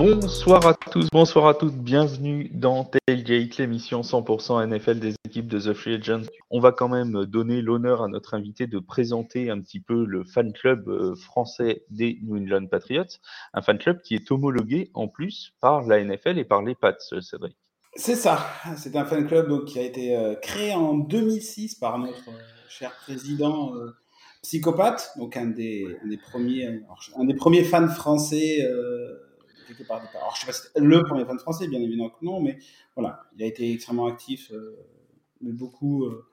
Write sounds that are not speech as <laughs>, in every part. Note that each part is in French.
Bonsoir à tous, bonsoir à toutes, bienvenue dans Tailgate, l'émission 100% NFL des équipes de The Free Agent. On va quand même donner l'honneur à notre invité de présenter un petit peu le fan club euh, français des New England Patriots, un fan club qui est homologué en plus par la NFL et par les Pats, euh, Cédric. C'est ça, c'est un fan club qui a été euh, créé en 2006 par notre cher président psychopathe, donc un des, premiers, un des premiers fans français Alors, je sais pas si le premier fan français, bien évidemment que non, mais voilà, il a été extrêmement actif, euh, mais beaucoup euh,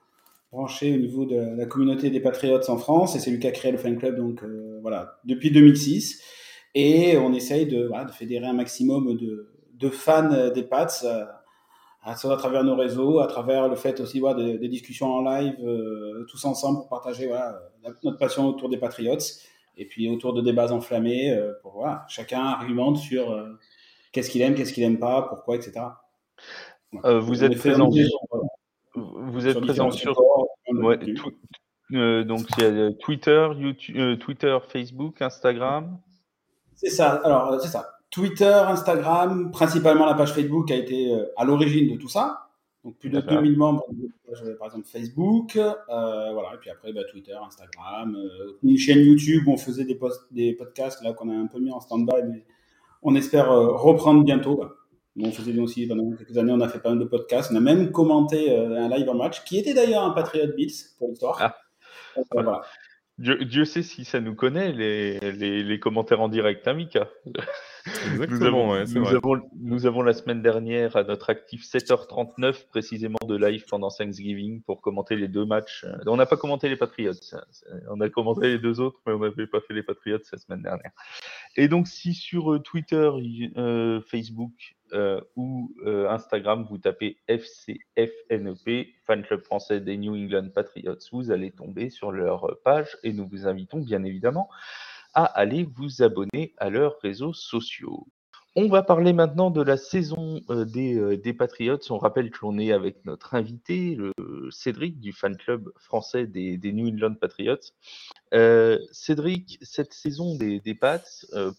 branché au niveau de la communauté des Patriots en France, et c'est lui qui a créé le fan club, donc euh, voilà, depuis 2006. Et on essaye de, fédérer un maximum de, fans des Pats à, travers nos réseaux, à travers le fait aussi voilà, des, discussions en live, tous ensemble pour partager notre passion autour des Patriots et puis autour de débats enflammés, euh, pour voilà, chacun argumente sur euh, qu'est-ce qu'il aime, qu'est-ce qu'il n'aime pas, pourquoi, etc. Euh, vous, êtes présent, vous êtes présent sur, ouais, donc il y a Twitter, YouTube, Twitter, Facebook, Instagram. C'est ça. Alors c'est ça. Twitter, Instagram, principalement la page Facebook a été à l'origine de tout ça. Donc plus de 2000 membres, par exemple Facebook, euh, voilà, et puis après bah, Twitter, Instagram, euh, une chaîne YouTube où on faisait des, posts, des podcasts là qu'on a un peu mis en stand-by, mais on espère euh, reprendre bientôt. On faisait aussi pendant quelques années, on a fait pas mal de podcasts, on a même commenté un live en match qui était d'ailleurs un Patriot Beats pour l'histoire. Ah. Voilà. Dieu, sait si ça nous connaît, les, les, les commentaires en direct, hein, Mika? Nous, avons, nous, avons, nous, avons, la semaine dernière à notre actif 7h39 précisément de live pendant Thanksgiving pour commenter les deux matchs. On n'a pas commenté les Patriots, on a commenté les deux autres, mais on n'avait pas fait les Patriots la semaine dernière. Et donc si sur euh, Twitter, euh, Facebook euh, ou euh, Instagram, vous tapez FCFNEP, Fan Club Français des New England Patriots, vous allez tomber sur leur page et nous vous invitons bien évidemment à aller vous abonner à leurs réseaux sociaux. On va parler maintenant de la saison euh, euh, des, Patriots. On rappelle qu'on est avec notre invité, Cédric du fan club français des, New England Patriots. Euh, Cédric, cette saison des, Pats,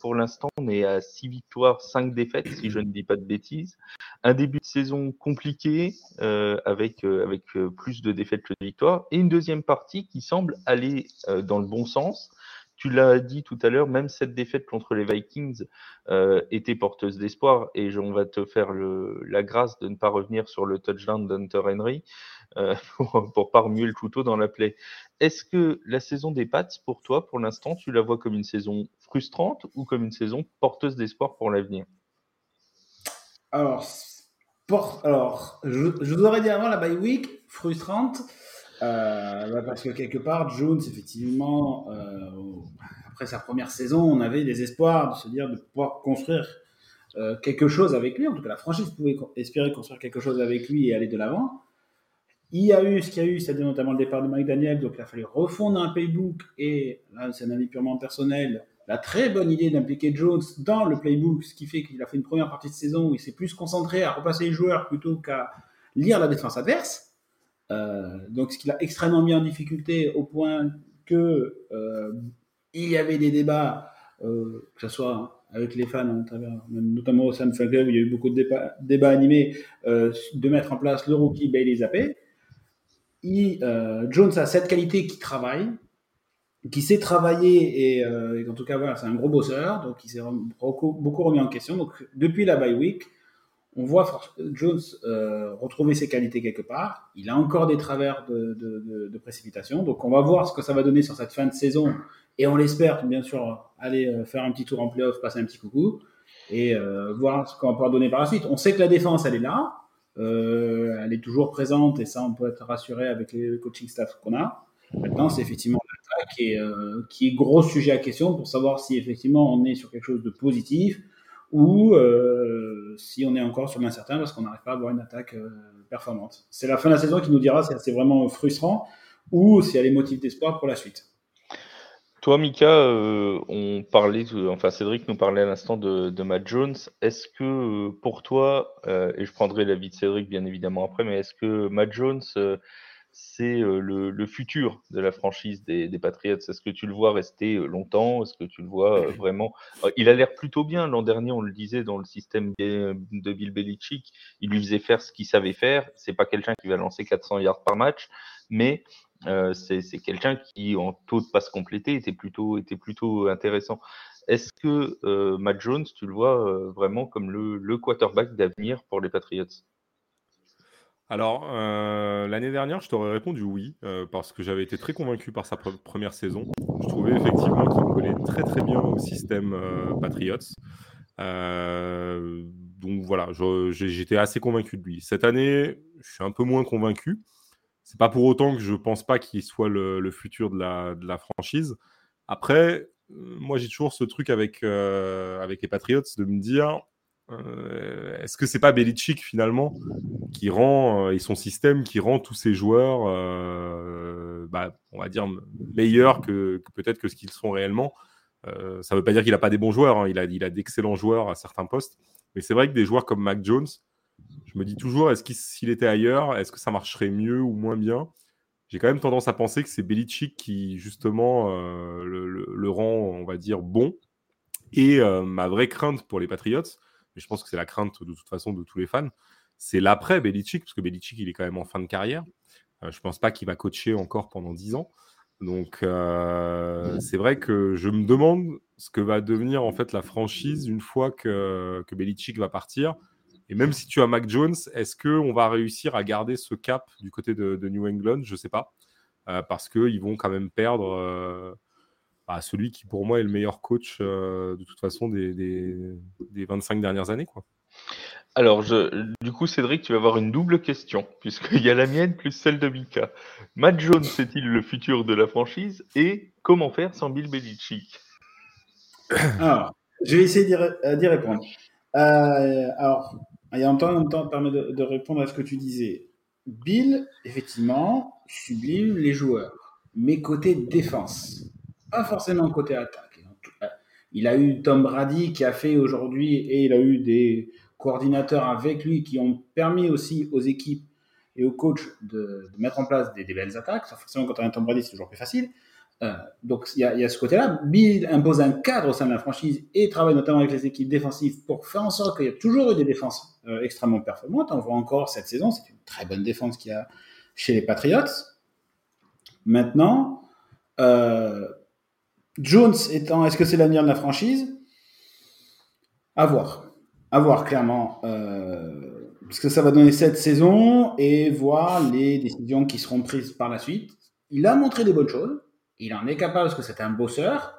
pour l'instant, on est à 6 victoires, 5 défaites, si je ne dis pas de bêtises. Un début de saison compliqué, avec, avec plus de défaites que de victoires, et une deuxième partie qui semble aller dans le bon sens tu l'as dit tout à l'heure, même cette défaite contre les Vikings euh, était porteuse d'espoir et on va te faire la grâce de ne pas revenir sur le touchdown d'Hunter Henry euh, <laughs> pour, pour pas remuer le couteau dans la plaie. Est-ce que la saison des Pats, pour toi, pour l'instant, tu la vois comme une saison frustrante ou comme une saison porteuse d'espoir pour l'avenir? Alors, alors je, je, vous avant la bye week, frustrante. Euh, bah, parce que quelque part, Jones, effectivement, euh, après sa première saison, on avait des espoirs de se dire de pouvoir construire euh, quelque chose avec lui. En tout cas, la franchise pouvait espérer construire quelque chose avec lui et aller de l'avant. Il y a eu ce qu'il y a eu, c'est-à-dire notamment le départ de Mike Daniel, donc il a fallu refondre un playbook et là, c'est un avis purement personnel. La très bonne idée d'impliquer Jones dans le playbook, ce qui fait qu'il a fait une première partie de saison où il s'est plus concentré à repasser les joueurs plutôt qu'à lire la défense adverse. Euh, donc, ce qui l'a extrêmement mis en difficulté au point que euh, il y avait des débats, euh, que ce soit avec les fans, notamment au de Fan Club, il y a eu beaucoup de débats, animés, de mettre en place le rookie Bailey Zappé. Jones a cette qualité qui travaille, qui sait travailler et, en tout cas voilà, c'est un gros bosseur, donc il s'est beaucoup, remis en question. Depuis la bye week, on voit Jones euh, retrouver ses qualités quelque part. Il a encore des travers de, précipitation. Donc, on va voir ce que ça va donner sur cette fin de saison. Et on l'espère, bien sûr, aller euh, faire un petit tour en playoff, passer un petit coucou et euh, voir ce qu'on pouvoir donner par la suite. On sait que la défense, elle est là. elle est toujours présente et ça, on peut être rassuré avec les coaching staff qu'on a. Maintenant, c'est effectivement l'attaque qui est gros sujet à question pour savoir si effectivement on est sur quelque chose de positif ou euh, si on est encore sur l'incertain parce qu'on n'arrive pas à avoir une attaque euh, performante. C'est la fin de la saison qui nous dira si c'est vraiment frustrant ou si elle est motif d'espoir pour la suite. Toi, Mika, euh, on parlait, enfin Cédric nous parlait à l'instant de, de, Matt Jones. Est-ce que pour toi, et je prendrai l'avis de Cédric bien évidemment après, mais est-ce que Matt Jones c'est le, futur de la franchise des, Patriots Est-ce que tu le vois rester longtemps? Est-ce que tu le vois <clears throat> vraiment? Il a l'air plutôt bien. L'an dernier, on le disait dans le système de Bill Belichick, il lui faisait faire ce qu'il savait faire. C'est pas quelqu'un qui va lancer 400 yards par match, mais c'est quelqu'un qui, en taux de passe complété, était plutôt, était plutôt intéressant. Est-ce que Matt Jones, tu le vois vraiment comme le quarterback d'avenir pour les Patriots? Alors, euh, l'année dernière, je t'aurais répondu oui, euh, parce que j'avais été très convaincu par sa première saison. Je trouvais effectivement qu'il collait très très bien au système euh, Patriots. donc voilà, j'étais assez convaincu de lui. Cette année, je suis un peu moins convaincu. C'est pas pour autant que je pense pas qu'il soit le, futur de la, franchise. Après, moi j'ai toujours ce truc avec, avec les Patriots de me dire euh, est-ce que c'est pas Belichick finalement qui rend euh, et son système qui rend tous ces joueurs, euh, bah, on va dire meilleurs que, peut-être que ce qu'ils sont réellement? Ça ne veut pas dire qu'il n'a pas des bons joueurs. Hein. Il a, il a d'excellents joueurs à certains postes, mais c'est vrai que des joueurs comme Mac Jones, je me dis toujours, est-ce qu'il était ailleurs, est-ce que ça marcherait mieux ou moins bien? J'ai quand même tendance à penser que c'est Belichick qui justement le, le, rend, on va dire, bon. Et ma vraie crainte pour les Patriots, je pense que c'est la crainte de toute façon de tous les fans, c'est l'après Belichick, parce que Belichick, il est quand même en fin de carrière. Euh, je ne pense pas qu'il va coacher encore pendant 10 ans. Donc, euh, c'est vrai que je me demande ce que va devenir en fait la franchise une fois que, que Belichick va partir. Et même si tu as Mac Jones, est-ce qu'on va réussir à garder ce cap du côté de, New England? Je ne sais pas. Euh, parce qu'ils vont quand même perdre celui qui pour moi est le meilleur coach euh, de toute façon des, des, 25 dernières années. Quoi. Alors, je, du coup, Cédric, tu vas avoir une double question, puisqu'il y a la mienne plus celle de Mika. Matt Jones est-il le futur de la franchise Et comment faire sans Bill Belichick? Alors, <coughs> je vais essayer d'y euh, répondre. Euh, alors, il y a un temps, en même temps, permet de, de, répondre à ce que tu disais. Bill, effectivement, sublime les joueurs, mais côté défense pas forcément côté attaque. Il a eu Tom Brady qui a fait aujourd'hui, et il a eu des coordinateurs avec lui qui ont permis aussi aux équipes et aux coachs de, mettre en place des, belles attaques. Forcément, quand on a Tom Brady, c'est toujours plus facile. Euh, donc il y, a, ce côté-là. Bill impose un cadre au sein de la franchise et travaille notamment avec les équipes défensives pour faire en sorte qu'il y ait toujours eu des défenses euh, extrêmement performantes. On voit encore cette saison, c'est une très bonne défense qu'il y a chez les Patriots. Maintenant, euh, Jones étant, est-ce que c'est l'avenir de la franchise? À voir. À voir, clairement. Euh, parce que ça va donner cette saison et voir les décisions qui seront prises par la suite. Il a montré des bonnes choses. Il en est capable parce que c'est un bosseur.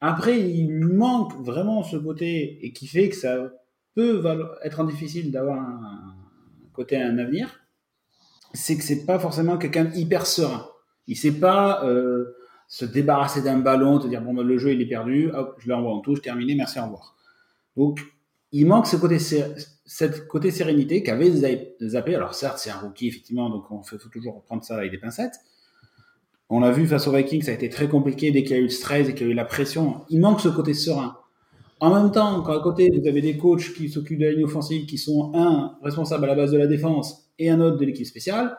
Après, il manque vraiment ce côté et qui fait que ça peut être difficile d'avoir un côté un avenir. C'est que c'est pas forcément quelqu'un hyper serein. Il sait pas. Euh, se débarrasser d'un ballon, te dire bon, ben, le jeu il est perdu, hop, je l'envoie en touche, terminé, merci, au revoir. Donc, il manque ce côté, cette côté sérénité qu'avait Zappé. Alors, certes, c'est un rookie, effectivement, donc on faut toujours prendre ça avec des pincettes. On l'a vu face aux Vikings, ça a été très compliqué dès qu'il y a eu le stress et qu'il y a eu la pression. Il manque ce côté serein. En même temps, quand à côté, vous avez des coachs qui s'occupent de la ligne offensive, qui sont un responsable à la base de la défense et un autre de l'équipe spéciale,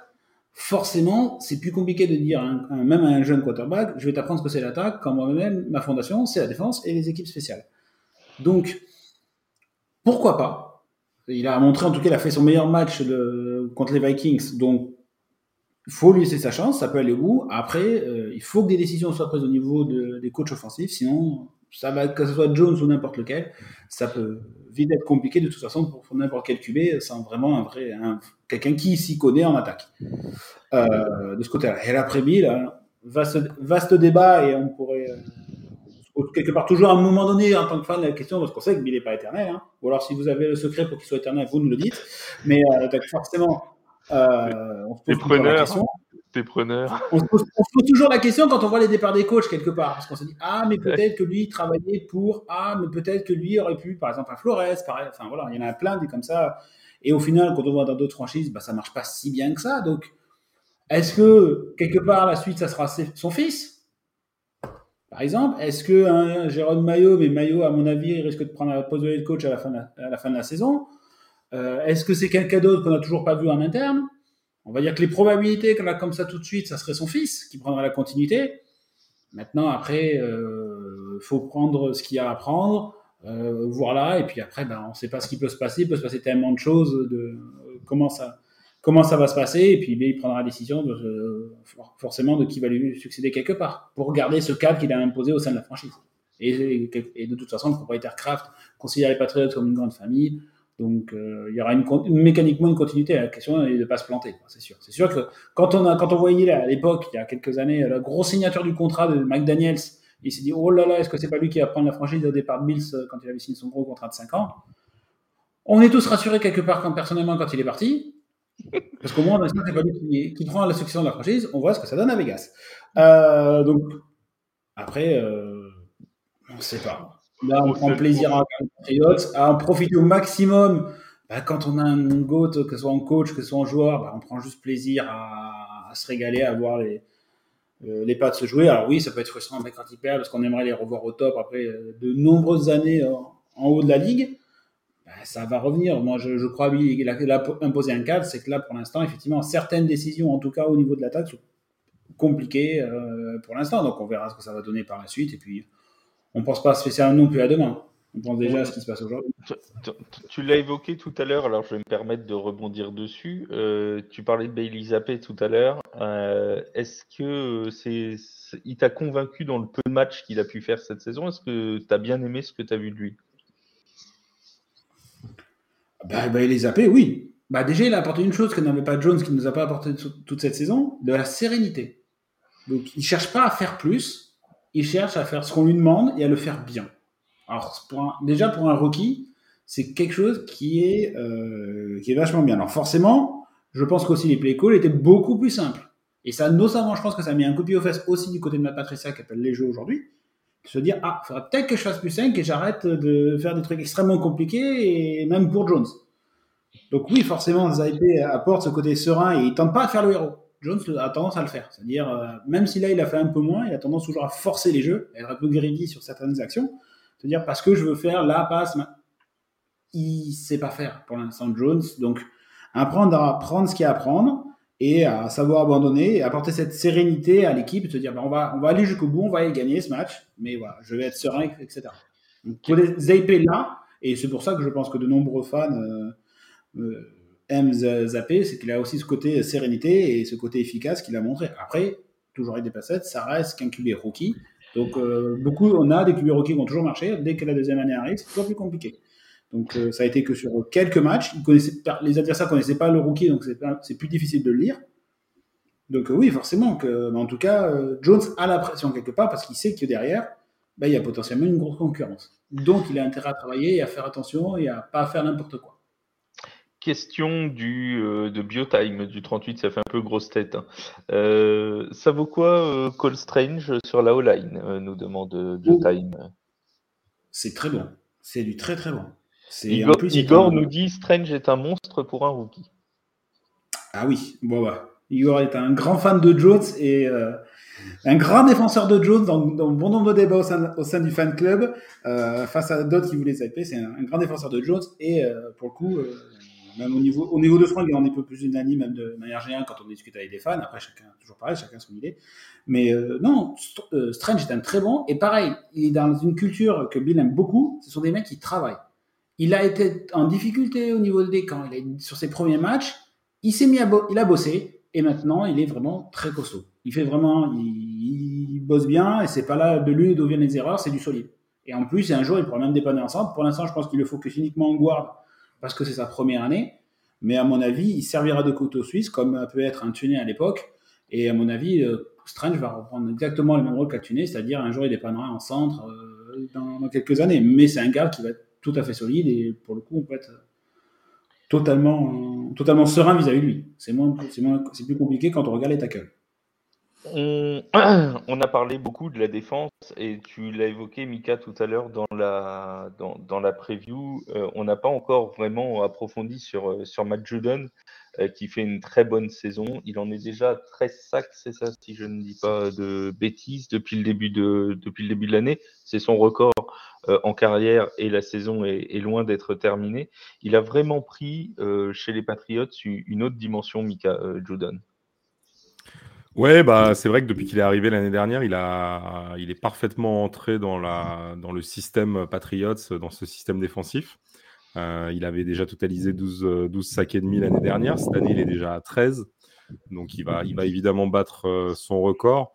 forcément, c'est plus compliqué de dire, même à un jeune quarterback, je vais t'apprendre ce que c'est l'attaque, quand moi-même, ma fondation, c'est la défense et les équipes spéciales. Donc, pourquoi pas? Il a montré, en tout cas, il a fait son meilleur match contre les Vikings, donc il faut lui laisser sa chance, ça peut aller bout. Après, euh, il faut que des décisions soient prises au niveau des coachs offensifs, sinon, ça va, que ce soit Jones ou n'importe lequel, ça peut vite être compliqué de toute façon pour n'importe quel QB sans vraiment un vrai, quelqu'un qui s'y connaît en attaque. Euh, de ce côté-là. Et l'après Bill, vaste, vaste débat et on pourrait euh, quelque part toujours à un moment donné en tant que fan de la question parce qu'on sait que Bill n'est pas éternel. Hein. Ou alors si vous avez le secret pour qu'il soit éternel, vous nous le dites. Mais euh, forcément, on se pose la question. On se, pose, toujours la question quand on voit les départs des coachs quelque part, parce qu'on se dit ah mais peut-être que lui travaillait pour ah mais peut-être que lui aurait pu par exemple à Flores, pareil, enfin voilà, il y en a plein des comme ça. Et au final, quand on voit dans d'autres franchises, bah, ça marche pas si bien que ça. Donc, est-ce que quelque part la suite, ça sera son fils? Par exemple, est-ce que un Jérôme Maillot, mais Maillot, à mon avis, risque de prendre la poste de head coach à la fin de la, fin de la saison. Euh, Est-ce que c'est quelqu'un d'autre qu'on n'a toujours pas vu en interne? On va dire que les probabilités qu'on a comme ça tout de suite, ça serait son fils qui prendrait la continuité. Maintenant, après, euh, faut prendre ce qu'il y a à prendre, euh, voir là, et puis après, ben, on ne sait pas ce qui peut se passer. Il peut se passer tellement de choses, de comment ça, va se passer, et puis ben, il prendra la décision de, forcément de qui va lui succéder quelque part, pour garder ce cadre qu'il a imposé au sein de la franchise. Et, et de toute façon, le propriétaire Kraft considère les Patriots comme une grande famille. Donc, euh, il y aura mécaniquement une continuité. La question est de ne pas se planter, c'est sûr. C'est sûr que quand on, a, quand on voyait à l'époque, il y a quelques années, la grosse signature du contrat de McDaniels, il s'est dit Oh là là, est-ce que c'est pas lui qui va prendre la franchise au départ de Bills euh, quand il avait signé son gros contrat de 5 ans? On est tous rassurés quelque part, personnellement, quand il est parti. Parce qu'au moins, c'est pas lui qui, prend la succession de la franchise. On voit ce que ça donne à Vegas. Euh, donc, après, on ne sait pas. Là, on prend plaisir à à en profiter au maximum. Bah, quand on a un GOAT, que ce soit en coach, que ce soit en joueur, bah, on prend juste plaisir à, se régaler, à voir les, euh, les pattes se jouer. Alors oui, ça peut être frustrant quand ils perdent, parce qu'on aimerait les revoir au top après euh, de nombreuses années en, haut de la ligue. Bah, ça va revenir. Moi, je, crois qu'il a, imposé un cadre, c'est que là, pour l'instant, effectivement, certaines décisions, en tout cas au niveau de l'attaque, sont compliquées euh, pour l'instant. Donc, on verra ce que ça va donner par la suite. Et puis, on ne pense pas spécialement non plus à demain. On pense déjà à ce qui se passe aujourd'hui. Tu, l'as évoqué tout à l'heure, alors je vais me permettre de rebondir dessus. Euh, tu parlais de Bailey Zappé tout à l'heure. Euh, est-ce que c'est, il t'a convaincu dans le peu de matchs qu'il a pu faire cette saison? Est-ce que tu as bien aimé ce que tu as vu de lui? Bah, Bailey Zappé, oui. Bah, déjà, il a apporté une chose que n'avait pas Jones, qui ne nous a pas apporté toute cette saison, de la sérénité. Donc, il ne cherche pas à faire plus il cherche à faire ce qu'on lui demande et à le faire bien. Alors, déjà pour un rookie, c'est quelque chose qui est, euh, qui est vachement bien. Alors forcément, je pense qu'aussi les play calls étaient beaucoup plus simples. Et ça, notamment, je pense que ça a mis un coup de aux fesses aussi du côté de Matt Patricia qui appelle les jeux aujourd'hui. Se dire, ah, il faudrait peut-être que je fasse plus simple et j'arrête de faire des trucs extrêmement compliqués, et même pour Jones. Donc oui, forcément, Zaip apporte ce côté serein et il tente pas à faire le héros. Jones a tendance à le faire. C'est-à-dire, euh, même si là il a fait un peu moins, il a tendance toujours à forcer les jeux, à être un peu greedy sur certaines actions. C'est-à-dire, parce que je veux faire la passe, il sait pas faire pour l'instant Jones. Donc, apprendre à prendre ce qu'il y a à prendre et à savoir abandonner et apporter cette sérénité à l'équipe se dire, bah, on, va, on va aller jusqu'au bout, on va y gagner ce match, mais voilà, je vais être serein, etc. Donc, pour les là, et c'est pour ça que je pense que de nombreux fans. Euh, euh, aime c'est qu'il a aussi ce côté sérénité et ce côté efficace qu'il a montré. Après, toujours avec des passettes, ça reste qu'un QB rookie. Donc, euh, beaucoup, on a des QB rookies qui ont toujours marché. Dès que la deuxième année arrive, c'est toujours plus compliqué. Donc, euh, ça a été que sur quelques matchs. les adversaires ne connaissaient pas le rookie, donc c'est plus difficile de le lire. Donc, oui, forcément. Que, en tout cas, euh, Jones a la pression quelque part parce qu'il sait que derrière, bah, il y a potentiellement une grosse concurrence. Donc, il a intérêt à travailler et à faire attention et à pas faire n'importe quoi question du, euh, de Biotime du 38, ça fait un peu grosse tête. Hein. Euh, ça vaut quoi euh, Call Strange sur la O-line nous demande Biotime. C'est très bon. C'est du très très bon. Igor, Igor nous dit Strange est un monstre pour un rookie. Ah oui, bon bah. Igor est un grand fan de Jones et un grand défenseur de Jones dans, bon nombre de débats au sein, du fan club face à d'autres qui voulaient s'appeler. C'est un, grand défenseur de Jones et pour le coup, même au niveau, au niveau de Franck, on est un peu plus unanime, même de manière générale, quand on discute avec des fans. Après, chacun, toujours pareil, chacun son idée. Mais euh, non, euh, Strange est un très bon. Et pareil, il est dans une culture que Bill aime beaucoup. Ce sont des mecs qui travaillent. Il a été en difficulté au niveau des camps. Il est sur ses premiers matchs. Il s'est mis à il a bossé. Et maintenant, il est vraiment très costaud. Il fait vraiment, il, bosse bien. Et c'est pas là de lui d'où viennent les erreurs, c'est du solide. Et en plus, un jour, il pourra même dépanner ensemble. Pour l'instant, je pense qu'il le focus uniquement en guard parce que c'est sa première année. Mais à mon avis, il servira de couteau suisse, comme peut être un tuné à l'époque. Et à mon avis, euh, Strange va reprendre exactement le même rôle qu'un tuné, c'est-à-dire un jour il dépannera en centre euh, dans, quelques années. Mais c'est un gars qui va être tout à fait solide et pour le coup, on peut être totalement, totalement serein vis-à-vis de lui. C'est, moins, c'est plus compliqué quand on regarde les tackles. <clears throat> on, a parlé beaucoup de la défense et tu l'as évoqué, Mika, tout à l'heure dans la, dans, preview. Euh, on n'a pas encore vraiment approfondi sur, euh, Matt Judon, euh, qui fait une très bonne saison. Il en est déjà à 13 sacs, c'est ça, si je ne dis pas de bêtises, depuis le début de, depuis le début de l'année. C'est son record en carrière et la saison est, est loin d'être terminée. Il a vraiment pris chez les Patriots une autre dimension, Mika Judon. Ouais, bah, c'est vrai que depuis qu'il est arrivé l'année dernière, il, a, il est parfaitement entré dans, la, dans le système Patriots, dans ce système défensif. Euh, il avait déjà totalisé 12, 12 sacs et demi l'année dernière. Cette année, il est déjà à 13. Donc, il va, il va évidemment battre euh, son record.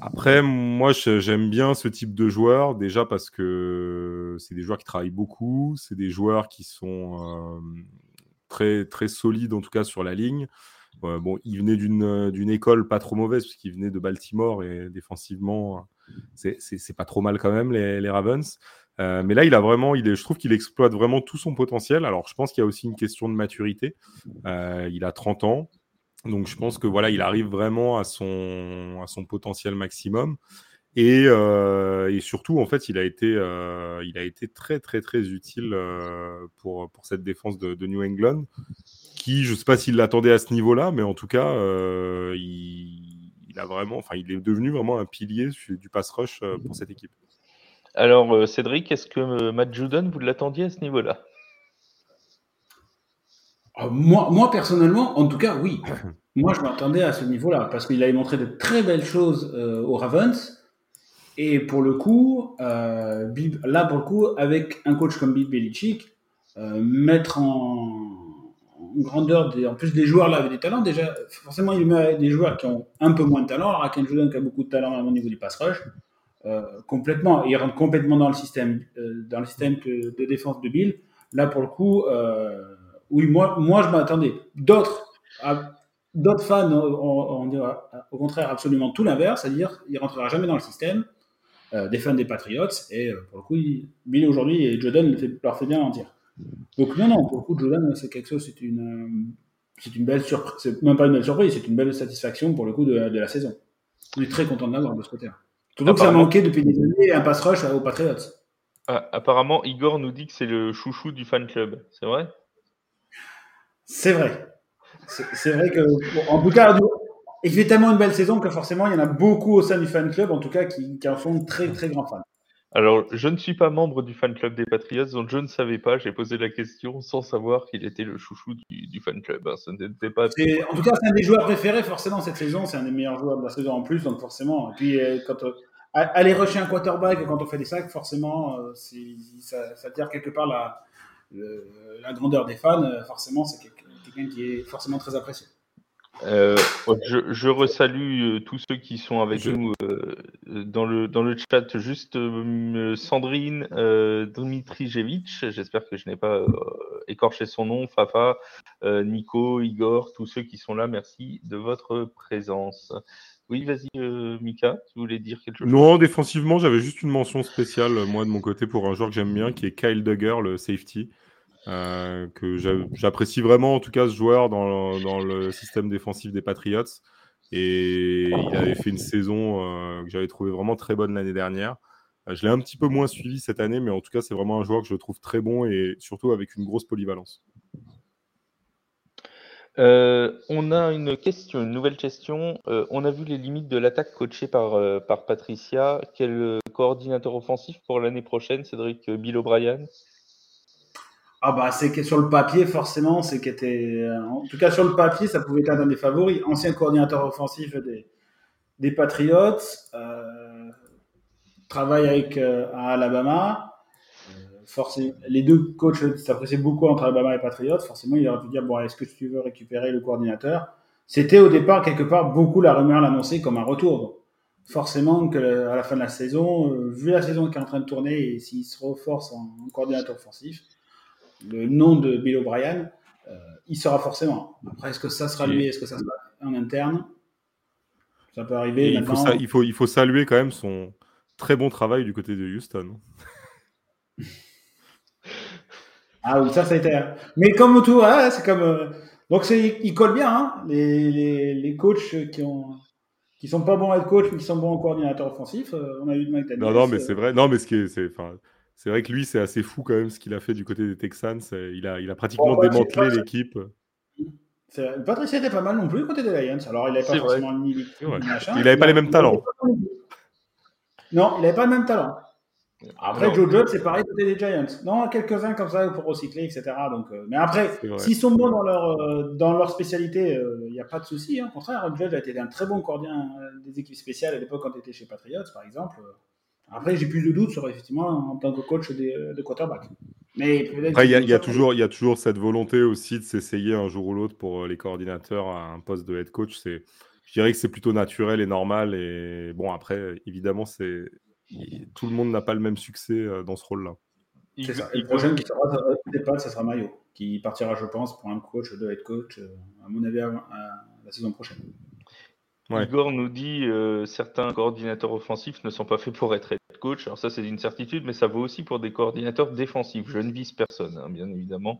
Après, moi, j'aime bien ce type de joueurs, déjà parce que c'est des joueurs qui travaillent beaucoup, c'est des joueurs qui sont euh, très, très solides, en tout cas, sur la ligne bon, il venait euh, d'une école pas trop mauvaise, puisqu'il venait de Baltimore et défensivement, c'est pas trop mal quand même, les, Ravens. Euh, mais là, il a vraiment, il est, je trouve qu'il exploite vraiment tout son potentiel. Alors, je pense qu'il y a aussi une question de maturité. Euh, il a 30 ans, donc je pense que voilà, il arrive vraiment à son, à son potentiel maximum. Et, surtout, en fait, il a été, il a été très, très, très utile pour, pour cette défense de New England qui, je ne sais pas s'il l'attendait à ce niveau-là, mais en tout cas, euh, il, a vraiment, enfin, il est devenu vraiment un pilier du pass rush euh, pour cette équipe. Alors, euh, Cédric, est-ce que Matt Judon, vous l'attendiez à ce niveau-là? Moi, moi, personnellement, en tout cas, oui. <coughs> moi, je m'attendais à ce niveau-là parce qu'il avait montré de très belles choses aux Ravens. Et pour le coup, là, pour le coup, avec un coach comme Bill Belichick, mettre en, grandeur, des, en plus des joueurs là avec des talents, déjà, forcément, il met des joueurs qui ont un peu moins de talent. Alors, Ken Jordan qui a beaucoup de talent au niveau du pass rush, euh, complètement, il rentre complètement dans le système, euh, dans le système de, défense de Bill. Là, pour le coup, euh, oui, moi, moi je m'attendais. D'autres, d'autres fans, on, dira au contraire absolument tout l'inverse, c'est-à-dire, il rentrera jamais dans le système. des fans des Patriots, et pour le coup, Bill aujourd'hui et Jordan leur fait bien en dire. Donc non, non, pour le coup, Jordan, c'est quelque chose, c'est une, euh, c'est une belle surprise, c'est même pas une belle surprise, c'est une belle satisfaction pour le coup de, de la saison. On est très content de l'avoir de ce côté-là. Surtout que ça manquait depuis des années un pass rush aux Patriots. Ah, apparemment, Igor nous dit que c'est le chouchou du fan club. C'est vrai? C'est vrai. C'est vrai que, en tout cas, il fait tellement une belle saison que forcément, il y en a beaucoup au sein du fan club, en tout cas, qui, qui en sont très, très grands fans. Alors, je ne suis pas membre du fan club des Patriots, donc je ne savais pas. J'ai posé la question sans savoir qu'il était le chouchou du, fan club. Hein. En tout cas, c'est un des joueurs préférés forcément cette saison. C'est un des meilleurs joueurs de la saison en plus, donc forcément. Et puis, euh, quand euh, aller rusher un quarterback quand on fait des sacs, forcément, euh, ça, ça tire quelque part la, la grandeur des fans. forcément, c'est quelqu'un qui est forcément très apprécié. Euh, je, je resalue euh, tous ceux qui sont avec nous euh, dans, le, dans le chat. Juste Sandrine Dmitrijevic, j'espère que je n'ai pas écorché son nom, Fafa, Nico, Igor, tous ceux qui sont là, merci de votre présence. Oui, vas-y, Mika, tu voulais dire quelque chose? Non, défensivement, j'avais juste une mention spéciale, moi, de mon côté, pour un joueur que j'aime bien, qui est Kyle Duggar, le safety. Euh, que j'apprécie vraiment en tout cas ce joueur dans, le système défensif des Patriots. Et il avait fait une saison euh, que j'avais trouvé vraiment très bonne l'année dernière. Euh, je l'ai un petit peu moins suivi cette année, mais en tout cas, c'est vraiment un joueur que je trouve très bon et surtout avec une grosse polyvalence. on a une question, une nouvelle question. on a vu les limites de l'attaque coachée par, par Patricia. Quel coordinateur offensif pour l'année prochaine, Cédric Bill O'Brien? Ah bah c'est que sur le papier forcément c'est qu'était en tout cas sur le papier ça pouvait être un des favoris. Ancien coordinateur offensif des des Patriots euh, travaille avec euh, à Alabama. Euh, les deux coachs s'appréciaient beaucoup entre Alabama et Patriots. Forcément il aurait pu dire bon est-ce que tu veux récupérer le coordinateur? C'était au départ quelque part beaucoup la rumeur l'annonçait comme un retour. Forcément que à la fin de la saison euh, vu la saison qui est en train de tourner et s'il se reforce en coordinateur offensif le nom de Bill O'Brien, euh, il sera forcément. Après, est-ce que ça sera lui, est-ce que ça sera en interne? Ça peut arriver. Il faut, il, faut, il faut saluer quand même son très bon travail du côté de Houston. <laughs> ah oui, ça, ça a été. Mais comme tout, c'est comme. Euh, donc, il colle bien, hein, les, les, les, coachs qui ont, qui sont pas bons head coach, mais qui sont bons en coordinateur offensif. Euh, on a eu de Mike Non, non, mais c'est vrai. Non, mais ce qui est, c'est, c'est vrai que lui, c'est assez fou quand même ce qu'il a fait du côté des Texans. Il a, il a pratiquement démantelé l'équipe. Patricia était pas mal non plus côté des Lions. Alors, il n'avait pas forcément ni, machin. Il n'avait pas les mêmes talents. Non, il n'avait pas le même talent. Après, Joe Jones, c'est pareil côté des Giants. Non, quelques-uns comme ça pour recycler, etc. Donc, euh, mais après, s'ils sont bons dans leur, euh, dans leur spécialité, il euh, n'y a pas de souci. Hein. Au contraire, Jones a été un très bon coordinateur des équipes spéciales à l'époque quand il était chez Patriots, par exemple. Après, j'ai plus de doutes sur effectivement en tant que coach de quarterback. Mais Après, il y, a, toujours, il y a toujours cette volonté aussi de s'essayer un jour ou l'autre pour les coordinateurs à un poste de head coach. C'est, je dirais que c'est plutôt naturel et normal. Et bon, après, évidemment, c'est tout le monde n'a pas le même succès euh, dans ce rôle-là. C'est ça. le prochain qui sera pas, ça sera Mayo, qui partira, je pense, pour un coach de head coach, euh, à mon avis, la saison prochaine. Igor nous dit euh, certains coordinateurs offensifs ne sont pas faits pour être head coach. Alors ça, c'est une certitude, mais ça vaut aussi pour des coordinateurs défensifs. Je ne vise personne, hein, bien évidemment.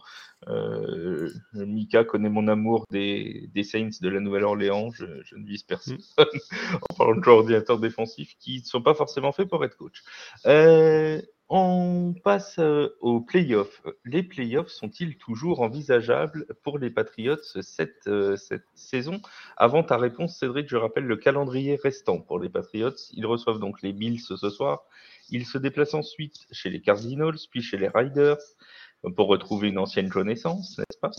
Euh, Mika connaît mon amour des, Saints de la Nouvelle-Orléans. Je, ne vise personne mm. <laughs> en parlant de coordinateurs défensifs qui ne sont pas forcément faits pour être coach. Euh, on passe euh, aux playoffs. Les playoffs sont-ils toujours envisageables pour les Patriots cette, euh, cette, saison? Avant ta réponse, Cédric, je rappelle le calendrier restant pour les Patriots. Ils reçoivent donc les Bills ce soir. Ils se déplacent ensuite chez les Cardinals, puis chez les Riders, pour retrouver une ancienne connaissance, n'est-ce pas?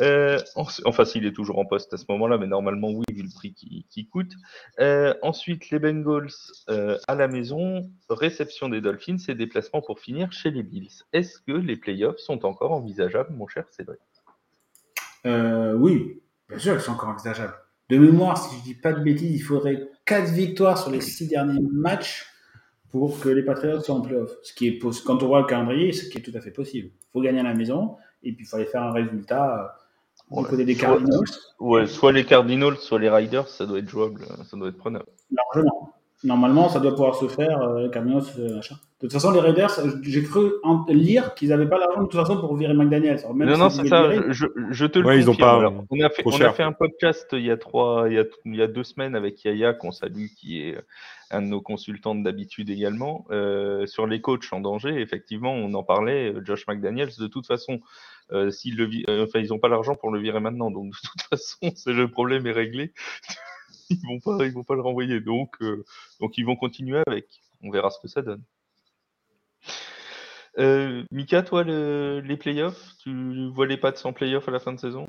Euh, Enfin, s'il est toujours en poste à ce moment-là, mais normalement oui, vu le prix qui, coûte. Euh, ensuite, les Bengals euh, à la maison, réception des Dolphins et déplacement pour finir chez les Bills. Est-ce que les playoffs sont encore envisageables, mon cher Cédric? Oui, bien sûr, ils sont encore envisageables. De mémoire, si je dis pas de bêtises, il faudrait 4 victoires sur les 6 derniers matchs pour que les Patriots soient en playoff. Ce qui est quand on voit le calendrier, ce qui est tout à fait possible. Il faut gagner à la maison et puis il fallait faire un résultat du côté des Cardinals. Ouais, soit les Cardinals, soit les Riders, ça doit être jouable, ça doit être prenable. Largement. Normalement, ça doit pouvoir se faire, euh, euh, machin. De toute façon, les Raiders, j'ai cru lire qu'ils n'avaient pas l'argent de toute façon pour virer McDaniels. non, non, c'est ça. je, te le ouais, ils ont pas, on, a fait, on a fait, un podcast il y a trois, il y a, il y a deux semaines avec Yaya qu'on salue, qui est un de nos consultants d'habitude également, euh, sur les coachs en danger. Effectivement, on en parlait. Josh McDaniels, de toute façon, euh, le, enfin, ils n'ont pas l'argent pour le virer maintenant, donc de toute <laughs> façon, le problème est réglé. <laughs> ils vont pas, ils vont pas le renvoyer, donc, donc ils vont continuer avec. On verra ce que ça donne. Euh, Mika, toi, les playoffs, tu vois les Pats sans playoffs à la fin de saison?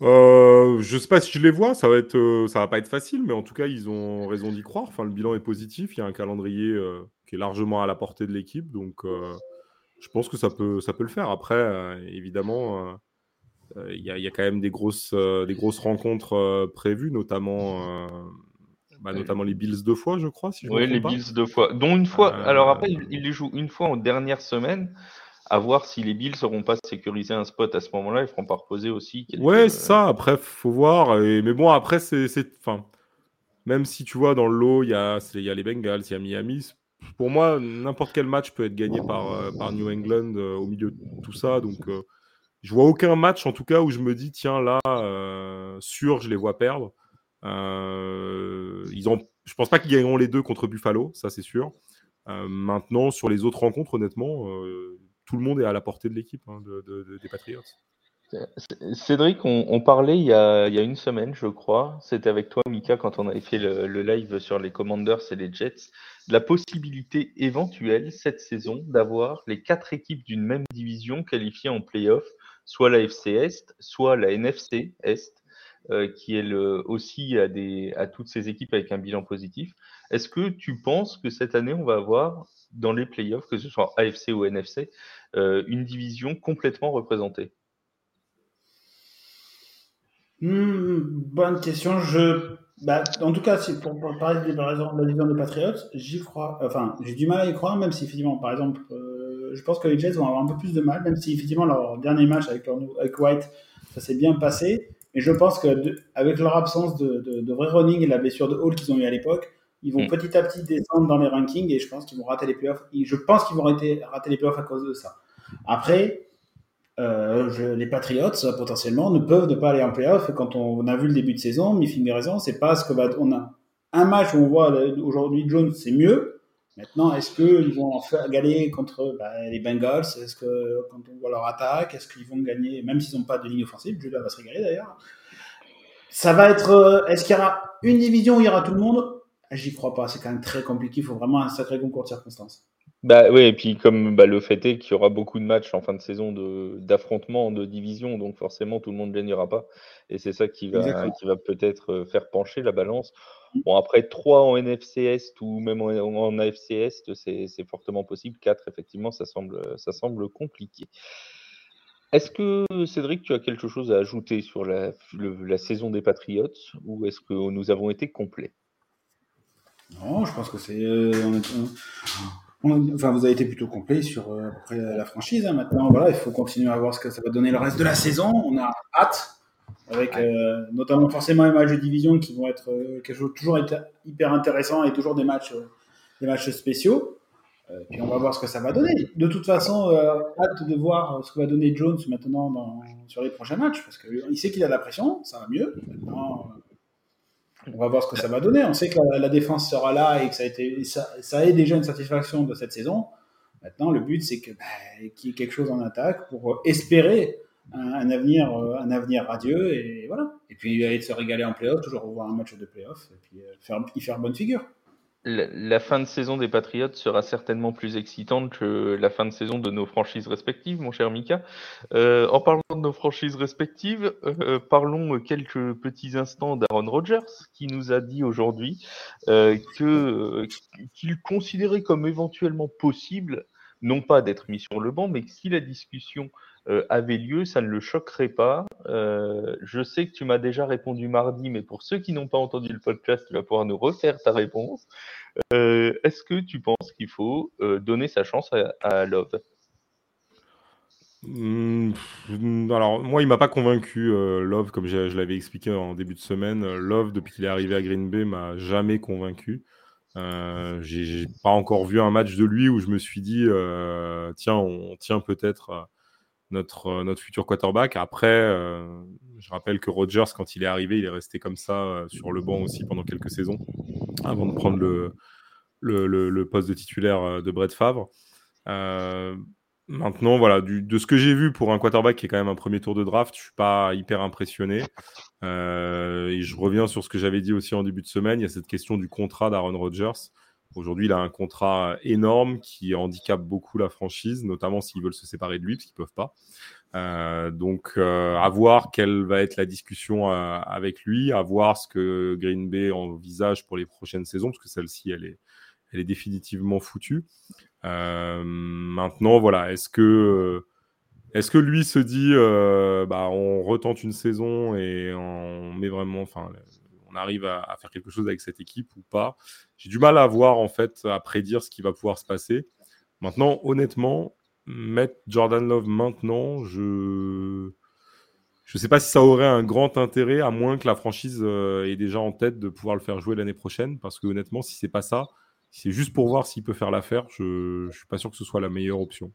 Euh, je sais pas si je les vois, ça va être, euh, ça va pas être facile, mais en tout cas, ils ont raison d'y croire. Enfin, le bilan est positif, il y a un calendrier euh, qui est largement à la portée de l'équipe, donc je pense que ça peut, ça peut le faire. Après, évidemment, il y, y, a quand même des grosses, des grosses rencontres prévues, notamment bah, notamment les Bills deux fois, je crois. Si je oui, les Bills deux fois. Dont une fois. Euh, alors après, il, les joue une fois en dernière semaine. À voir si les Bills n'auront pas sécurisé un spot à ce moment-là. Ils feront pas reposer aussi. Quelques... Ouais, ça. Après, faut voir. Et... Mais bon, après, c'est. Enfin, même si tu vois, dans le lot, il y a, y a les Bengals, il y a Miami. Pour moi, n'importe quel match peut être gagné par, euh, par New England euh, au milieu de tout ça. Donc, je vois aucun match, en tout cas, où je me dis, tiens, là, sûr, je les vois perdre. Euh, ils je pense pas qu'ils gagneront les deux contre Buffalo, ça c'est sûr. Euh, maintenant, sur les autres rencontres, honnêtement, euh, tout le monde est à la portée de l'équipe hein, des Patriots. Cédric, on, parlait il y, a, une semaine, je crois, c'était avec toi, Mika, quand on avait fait le, live sur les Commanders et les Jets, la possibilité éventuelle cette saison d'avoir les quatre équipes d'une même division qualifiées en playoff, soit la FC Est, soit la NFC Est, euh, qui est le, aussi à toutes ces équipes avec un bilan positif. Est-ce que tu penses que cette année, on va avoir dans les playoffs, que ce soit AFC ou NFC, euh, une division complètement représentée? Hmm, Bonne question. Bah, en tout cas, pour, parler de la division des Patriots, j'y crois. Enfin, j'ai du mal à y croire, même si effectivement, par exemple, euh, je pense que les Jets vont avoir un peu plus de mal, même si effectivement leur dernier match avec, leur, avec White, ça s'est bien passé. Et je pense qu'avec leur absence de, de, vrai running et la blessure de Hall qu'ils ont eu à l'époque, ils vont mm. petit à petit descendre dans les rankings et je pense qu'ils vont rater les playoffs. Je pense qu'ils vont rater, rater les playoffs à cause de ça. Après, euh, les Patriots potentiellement ne peuvent ne pas aller en playoff. Et quand on, a vu le début de saison, Miffy raison, c'est pas ce que va. On a un match où on voit aujourd'hui Jones, c'est mieux. Maintenant, est-ce qu'ils vont faire gagner contre bah, les Bengals? Est-ce que quand on voit leur attaque, est-ce qu'ils vont gagner, même s'ils n'ont pas de ligne offensive Julia va se régaler d'ailleurs. Ça va être. Euh, est-ce qu'il y aura une division où il y aura tout le monde? J'y crois pas. C'est quand même très compliqué. Il faut vraiment un sacré concours de circonstances. Bah oui, et puis comme bah, le fait est qu'il y aura beaucoup de matchs en fin de saison d'affrontements de, division, donc forcément tout le monde ne gagnera pas. Et c'est ça qui va, qui va peut-être euh, faire pencher la balance. Mmh. Bon, après 3 en NFC Est ou même en, en AFC Est, c'est fortement possible. 4, effectivement, ça semble, ça semble compliqué. Est-ce que Cédric, tu as quelque chose à ajouter sur la, la saison des Patriots ou est-ce que nous avons été complets? Non, je pense que c'est. Euh, Enfin, vous avez été plutôt complet sur euh, la franchise. Hein. Maintenant, voilà, il faut continuer à voir ce que ça va donner le reste de la saison. On a hâte, avec euh, notamment forcément les matchs de division qui vont être euh, quelque chose toujours hyper intéressant et toujours des matchs, des matchs spéciaux. puis on va voir ce que ça va donner. De toute façon, hâte de voir ce que va donner Jones maintenant sur les prochains matchs, parce qu'il sait qu'il a de la pression, ça va mieux. Maintenant, on va voir ce que ça va donner. On sait que la, défense sera là et que ça a, été, ça, déjà une satisfaction de cette saison. Maintenant, le but, c'est bah, qu'il y ait quelque chose en attaque pour espérer un, avenir, un avenir radieux. Et voilà. Et puis, aller se régaler en playoff, toujours revoir un match de playoff et puis euh, faire, y faire bonne figure la, fin de saison des Patriots sera certainement plus excitante que la fin de saison de nos franchises respectives, mon cher Mika. Euh, en parlant de nos franchises respectives, euh, parlons quelques petits instants d'Aaron Rodgers, qui nous a dit aujourd'hui euh, qu'il considérait comme éventuellement possible, non pas d'être mis sur le banc, mais que si la discussion euh, avait lieu, ça ne le choquerait pas. Euh, je sais que tu m'as déjà répondu mardi, mais pour ceux qui n'ont pas entendu le podcast, tu vas pouvoir nous refaire ta réponse. Euh, est-ce que tu penses qu'il faut donner sa chance à, Love? Mmh, alors moi il m'a pas convaincu Love comme je, l'avais expliqué en début de semaine Love depuis qu'il est arrivé à Green Bay m'a jamais convaincu euh, j'ai pas encore vu un match de lui où je me suis dit tiens on tient peut-être notre, euh, notre futur quarterback. Après, euh, je rappelle que Rodgers, quand il est arrivé, il est resté comme ça euh, sur le banc aussi pendant quelques saisons avant de prendre le, le, le, poste de titulaire de Brett Favre. maintenant, voilà, du, de ce que j'ai vu pour un quarterback qui est quand même un premier tour de draft, je suis pas hyper impressionné. et je reviens sur ce que j'avais dit aussi en début de semaine. Il y a cette question du contrat d'Aaron Rodgers. Aujourd'hui, il a un contrat énorme qui handicape beaucoup la franchise, notamment s'ils veulent se séparer de lui, parce qu'ils ne peuvent pas. Euh, donc, euh, à voir quelle va être la discussion euh, avec lui, à voir ce que Green Bay envisage pour les prochaines saisons, parce que celle-ci, elle est, elle est définitivement foutue. maintenant, voilà, est-ce que, est-ce que lui se dit, bah, on retente une saison et on met vraiment, enfin, on arrive à, faire quelque chose avec cette équipe ou pas. J'ai du mal à voir, en fait, à prédire ce qui va pouvoir se passer. Maintenant, honnêtement, mettre Jordan Love maintenant, je ne sais pas si ça aurait un grand intérêt, à moins que la franchise euh, ait déjà en tête de pouvoir le faire jouer l'année prochaine. Parce que honnêtement, si c'est pas ça, si c'est juste pour voir s'il peut faire l'affaire, je ne suis pas sûr que ce soit la meilleure option.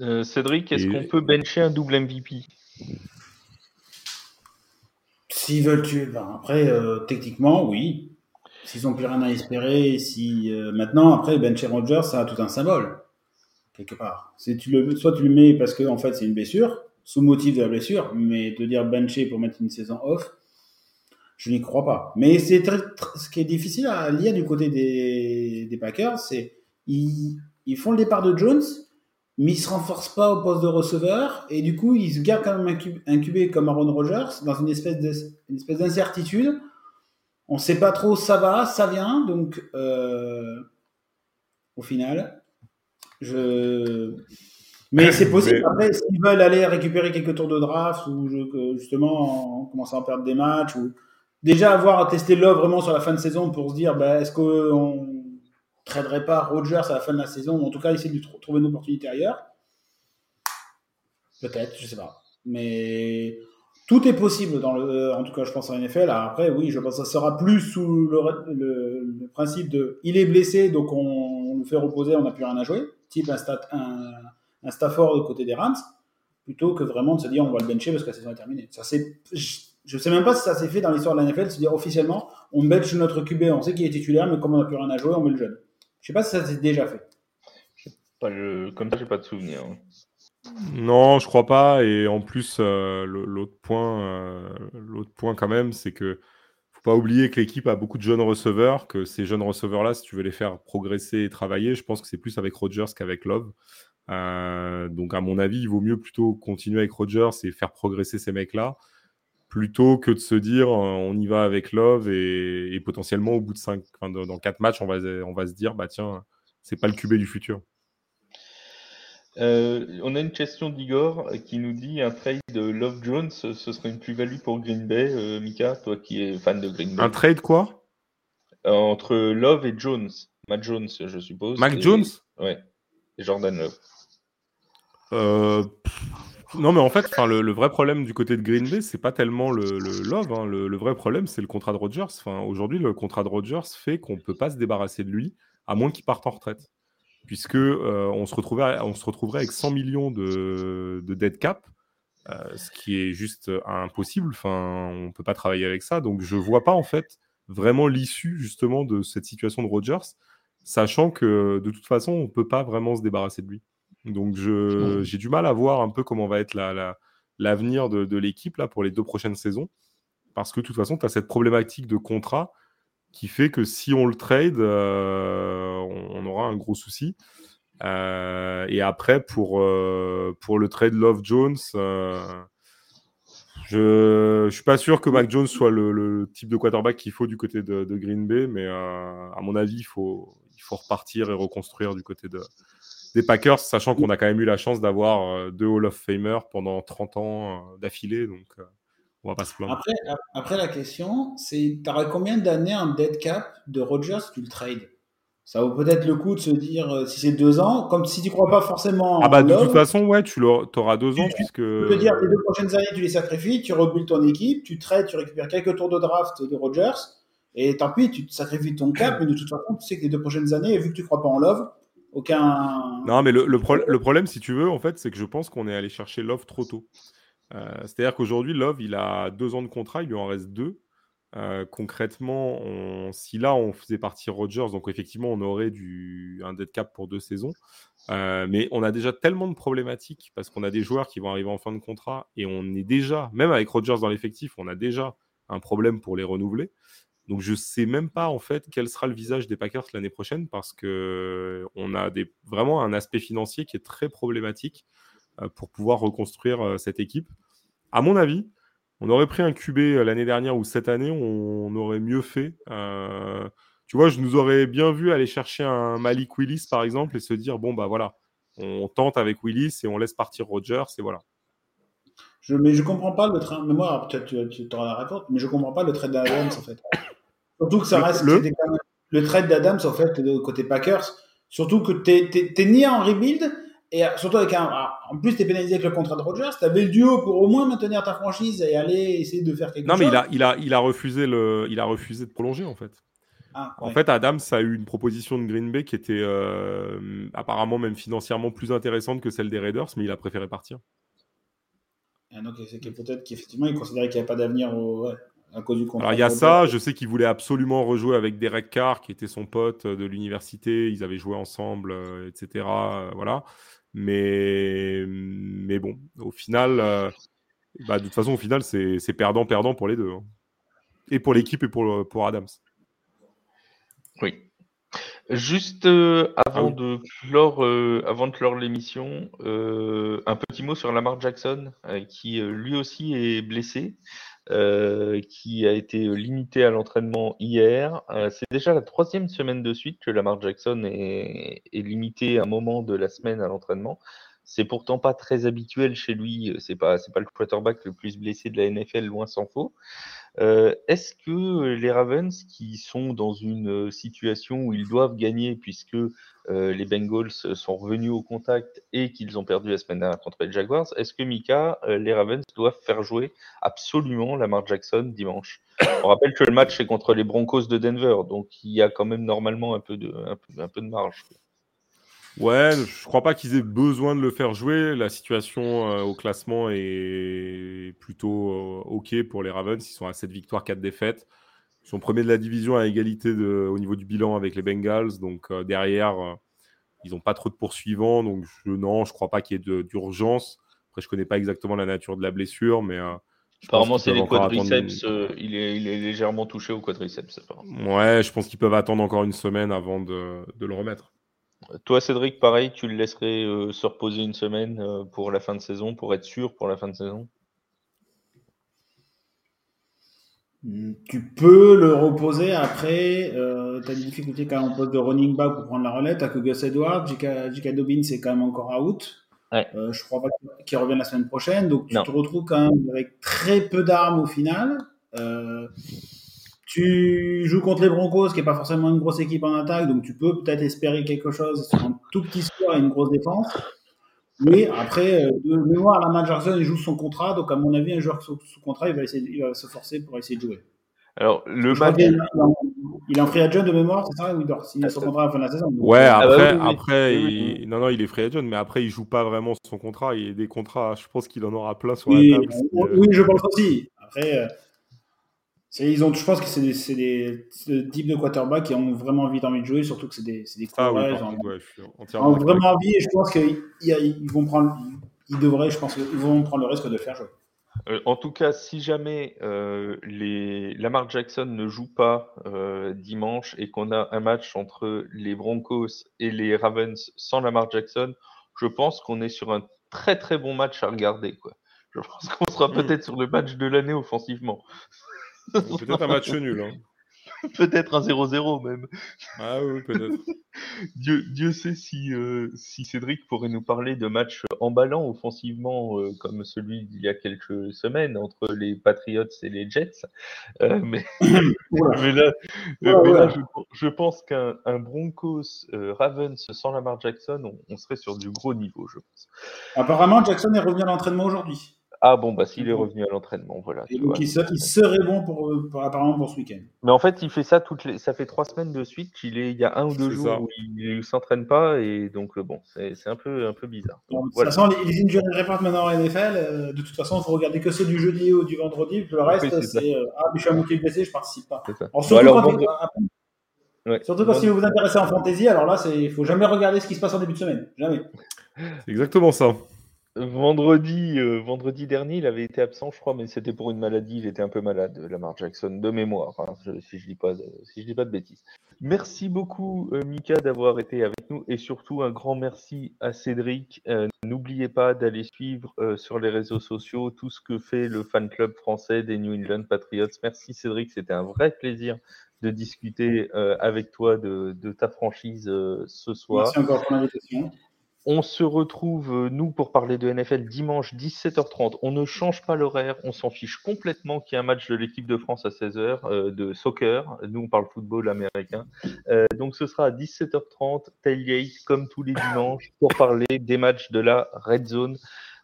Euh, Cédric, est-ce qu'on peut bencher un double MVP S'ils veulent tuer, ben après, euh, techniquement, oui. S'ils n'ont plus rien à espérer, si euh, maintenant, après, Bencher Rogers, ça a tout un symbole quelque part. Tu le, soit tu le mets parce que en fait c'est une blessure, sous motif de la blessure, mais te dire bencher pour mettre une saison off, je n'y crois pas. Mais c'est ce qui est difficile à lire du côté des, des Packers, c'est ils, ils font le départ de Jones, mais il se renforce pas au poste de receveur et du coup il se garde quand même incubé comme Aaron Rodgers dans une espèce espèce d'incertitude. On sait pas trop ça va, ça vient donc euh, au final je mais c'est possible après s'ils veulent aller récupérer quelques tours de draft ou justement en commençant à perdre des matchs ou déjà avoir testé l'offre vraiment sur la fin de saison pour se dire bah, est-ce qu'on traderait pas Rogers à la fin de la saison, ou en tout cas essayer de trouver une opportunité ailleurs. Peut-être, je sais pas. Mais tout est possible en tout cas, je pense en NFL. après, oui, je pense que ça sera plus sous le, principe de, il est blessé, donc on, le fait reposer, on n'a plus rien à jouer. Type un, stat, un, Stafford de côté des Rams. plutôt que vraiment de se dire on va le bencher parce que la saison est terminée. Ça, je ne sais même pas si ça s'est fait dans l'histoire de la NFL, se dire officiellement on bench notre QB, on sait qu'il est titulaire, mais comme on n'a plus rien à jouer, on met le jeune. Je ne sais pas si ça s'est déjà fait. Pas Comme ça, j'ai pas de souvenir. Non, je crois pas. Et en plus, euh, l'autre point, euh, l'autre point quand même, c'est que faut pas oublier que l'équipe a beaucoup de jeunes receveurs, que ces jeunes receveurs-là, si tu veux les faire progresser et travailler, je pense que c'est plus avec Rodgers qu'avec Love. Euh, donc, à mon avis, il vaut mieux plutôt continuer avec Rodgers et faire progresser ces mecs-là, plutôt que de se dire on y va avec Love et, potentiellement au bout de 5, dans 4 matchs, on va, on va se dire bah tiens, c'est pas le QB du futur. Euh, on a une question d'Igor qui nous dit un trade de Love Jones, ce serait une plus-value pour Green Bay, euh, Mika, toi qui es fan de Green Bay. Un trade quoi? Euh, Entre Love et Jones. Matt Jones, je suppose. Mac Jones? Ouais. Et Jordan Love. Non, mais en fait, le, vrai problème du côté de Green Bay, c'est pas tellement le, Love. Hein. Le, vrai problème, c'est le contrat de Rodgers. Enfin, Aujourd'hui, le contrat de Rodgers fait qu'on peut pas se débarrasser de lui, à moins qu'il parte en retraite puisque euh, on, se retrouverait, avec 100 millions de, de dead cap, euh, ce qui est juste impossible. Enfin, on ne peut pas travailler avec ça. Donc, je ne vois pas en fait vraiment l'issue justement de cette situation de Rogers, sachant que de toute façon, on ne peut pas vraiment se débarrasser de lui. Donc, j'ai du mal à voir un peu comment va être l'avenir la, de, de l'équipe là pour les deux prochaines saisons, parce que de toute façon, tu as cette problématique de contrat qui fait que si on le trade, euh, on, aura un gros souci. Euh, et après, pour, euh, pour le trade Love Jones, je ne suis pas sûr que Mac Jones soit le, type de quarterback qu'il faut du côté de, Green Bay, mais à mon avis, il faut, il faut repartir et reconstruire du côté de, des Packers, sachant qu'on a quand même eu la chance d'avoir deux Hall of Famer pendant 30 ans d'affilée. Donc, après, après, la question, c'est tu aurais combien d'années en dead cap de Rogers tu le trades? Ça vaut peut-être le coup de se dire euh, si c'est deux ans, comme si tu crois pas forcément. Ah bah de toute façon, ouais, tu auras deux ans puisque. Tu peux dire les deux prochaines années, tu les sacrifies, tu rebuilds ton équipe, tu trades, tu récupères quelques tours de draft de Rogers, et tant pis, tu sacrifies ton cap, <clears throat> mais de toute façon, tu sais que les deux prochaines années, vu que tu crois pas en Love, Non, mais le, problème, si tu veux, en fait, c'est que je pense qu'on est allé chercher Love trop tôt. Euh, c'est-à-dire qu'aujourd'hui, Love, il a deux ans de contrat, il lui en reste deux. Euh, concrètement, si là on faisait partir Rogers, donc effectivement on aurait un dead cap pour deux saisons, euh, mais on a déjà tellement de problématiques parce qu'on a des joueurs qui vont arriver en fin de contrat et on est déjà, même avec Rogers dans l'effectif, on a déjà un problème pour les renouveler. Donc je sais même pas en fait quel sera le visage des Packers l'année prochaine parce que on a vraiment un aspect financier qui est très problématique euh, pour pouvoir reconstruire euh, cette équipe. À mon avis, on aurait pris un QB euh, l'année dernière ou cette année, on, aurait mieux fait. tu vois, je nous aurais bien vu aller chercher un Malik Willis, par exemple, et se dire bon, bah voilà, on tente avec Willis et on laisse partir Rogers, et voilà. Je, mais je comprends pas le train. Mais moi, peut-être tu, tu auras la réponse, mais je comprends pas le trade d'Adams, en fait. Surtout que ça reste. Le, le trade d'Adams, en fait, côté Packers. Surtout que tu n'es ni en rebuild, et surtout avec un. En plus, tu es pénalisé avec le contrat de Rogers. Tu avais le duo pour au moins maintenir ta franchise et aller essayer de faire quelque chose. Non, mais il a, il, a, il, a refusé le, il a refusé de prolonger, en fait. Ah, en fait, Adams a eu une proposition de Green Bay qui était euh, apparemment même financièrement plus intéressante que celle des Raiders, mais il a préféré partir. Ah, donc, c'est peut-être qu'effectivement, il considérait qu'il n'y avait pas d'avenir à cause du contrat. Alors, il y a ça. Je sais qu'il voulait absolument rejouer avec Derek Carr, qui était son pote de l'université. Ils avaient joué ensemble, euh, etc. voilà. Mais, mais bon, au final, euh, bah, de toute façon, au final, c'est perdant-perdant pour les deux. Hein. Et pour l'équipe et pour, pour Adams. Oui. Juste euh, avant, ah de clore, euh, avant de clore l'émission, un petit mot sur Lamar Jackson, qui lui aussi est blessé. Euh, qui a été limité à l'entraînement hier. Euh, c'est déjà la troisième semaine de suite que Lamar Jackson est, est limité à un moment de la semaine à l'entraînement. C'est pourtant pas très habituel chez lui. C'est pas, c'est pas le quarterback le plus blessé de la NFL, loin s'en faut. Euh, est-ce que les Ravens, qui sont dans une situation où ils doivent gagner puisque euh, les Bengals sont revenus au contact et qu'ils ont perdu la semaine dernière contre les Jaguars, est-ce que Mika, euh, les Ravens doivent faire jouer absolument Lamar Jackson dimanche? On rappelle que le match est contre les Broncos de Denver, donc il y a quand même normalement un peu de marge. Ouais, je crois pas qu'ils aient besoin de le faire jouer. La situation euh, au classement est plutôt euh, OK pour les Ravens. Ils sont à 7 victoires, 4 défaites. Ils sont premiers de la division à égalité de, au niveau du bilan avec les Bengals. Donc euh, derrière, ils n'ont pas trop de poursuivants. Donc je, non, je crois pas qu'il y ait d'urgence. Après, je connais pas exactement la nature de la blessure, mais Apparemment, c'est les quadriceps. il, est, il, est, légèrement touché au quadriceps. Ouais, je pense qu'ils peuvent attendre encore une semaine avant de, de le remettre. Toi, Cédric, pareil, tu le laisserais euh, se reposer une semaine euh, pour la fin de saison, pour être sûr pour la fin de saison? Hmm, Tu peux le reposer après. Euh, tu as des difficultés quand même en poste de running back pour prendre la relève. Tu as que Gus Edwards, J.K. Dobbins c'est quand même encore out. Ouais. je crois pas qu'il revienne la semaine prochaine. Donc tu te retrouves quand même avec très peu d'armes au final. Tu joues contre les Broncos, qui n'est pas forcément une grosse équipe en attaque, donc tu peux peut-être espérer quelque chose sur un tout petit score et une grosse défense. Mais après, euh, de mémoire, la Matt Jackson, il joue son contrat, donc à mon avis, un joueur sous, sous contrat, il va, essayer, il va se forcer pour essayer de jouer. Alors, le match. Il est en free agent de mémoire, c'est ça Ou il doit signer son contrat à la fin de la saison Ouais, après, ah bah après il... non, non, il est free agent, mais après, il joue pas vraiment son contrat. Il y a des contrats, je pense qu'il en aura plein sur oui, la table. Oui, je pense aussi. Après, euh, ils ont, je pense que c'est des, c'est des, types de quarterbacks qui ont vraiment envie, envie de jouer, surtout que c'est des, c'est des ah, oui, ils ont vraiment envie et je pense qu'ils ils vont prendre, ils devraient, je pense qu'ils vont prendre le risque de le faire jouer. Euh, en tout cas, si jamais euh, les... Lamar Jackson ne joue pas euh, dimanche et qu'on a un match entre les Broncos et les Ravens sans Lamar Jackson, je pense qu'on est sur un très très bon match à regarder. Quoi. Je pense qu'on sera hmm. peut-être sur le match de l'année offensivement. Peut-être un match nul. Hein. <laughs> peut-être un 0-0 même. Ah oui, peut-être. <laughs> Dieu, Dieu sait si, euh, si Cédric pourrait nous parler de matchs emballants offensivement euh, comme celui d'il y a quelques semaines entre les Patriots et les Jets. Euh, mais, <coughs> mais, là, je, pense qu'un Broncos Ravens sans Lamar Jackson, on, serait sur du gros niveau, je pense. Apparemment, Jackson est revenu à l'entraînement aujourd'hui. Ah bon, bah s'il est revenu à l'entraînement, voilà. donc il, serait bon pour, apparemment pour ce week-end. Mais en fait, il fait ça toutes les. Ça fait trois semaines de suite qu'il est. Il y a un ou deux jours où il ne s'entraîne pas et donc euh, bon, c'est un peu un peu bizarre. de toute façon, les, injury reports maintenant en NFL, euh, de toute façon, il faut regarder que ceux du jeudi ou du vendredi. Le reste, c'est euh, ah, je suis à moitié blessé, je participe pas. surtout, quand, surtout quand si vous vous intéressez en fantasy, alors là, il faut jamais regarder ce qui se passe en début de semaine, jamais. Exactement ça. Vendredi, euh, vendredi dernier, il avait été absent, je crois, mais c'était pour une maladie. Il était un peu malade, Lamar Jackson, de mémoire, hein, si je dis dis pas de bêtises. Merci beaucoup, euh, Mika, d'avoir été avec nous, et surtout un grand merci à Cédric. Euh, n'oubliez pas d'aller suivre sur les réseaux sociaux tout ce que fait le fan club français des New England Patriots. Merci, Cédric, c'était un vrai plaisir de discuter avec toi de, de ta franchise ce soir. Merci encore pour l'invitation. On se retrouve, euh, nous, pour parler de NFL dimanche 17h30. On ne change pas l'horaire, on s'en fiche complètement qu'il y ait un match de l'équipe de France à 16h euh, de soccer. Nous, on parle football américain. Euh, donc, ce sera à 17h30, tailgate, comme tous les dimanches, pour parler des matchs de la Red Zone.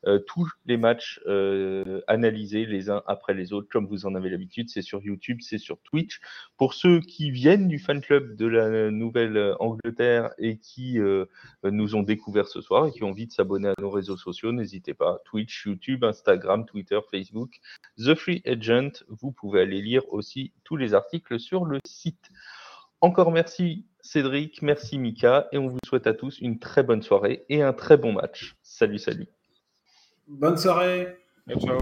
Euh, tous les matchs euh, analysés les uns après les autres, comme vous en avez l'habitude. C'est sur YouTube, c'est sur Twitch. Pour ceux qui viennent du fan club de la Nouvelle-Angleterre et qui euh, nous ont découvert ce soir et qui ont envie de s'abonner à nos réseaux sociaux, n'hésitez pas. Twitch, YouTube, Instagram, Twitter, Facebook, The Free Agent. Vous pouvez aller lire aussi tous les articles sur le site. Encore merci Cédric, merci Mika, et on vous souhaite à tous une très bonne soirée et un très bon match. Salut, salut. Bonne soirée. Ciao, ciao.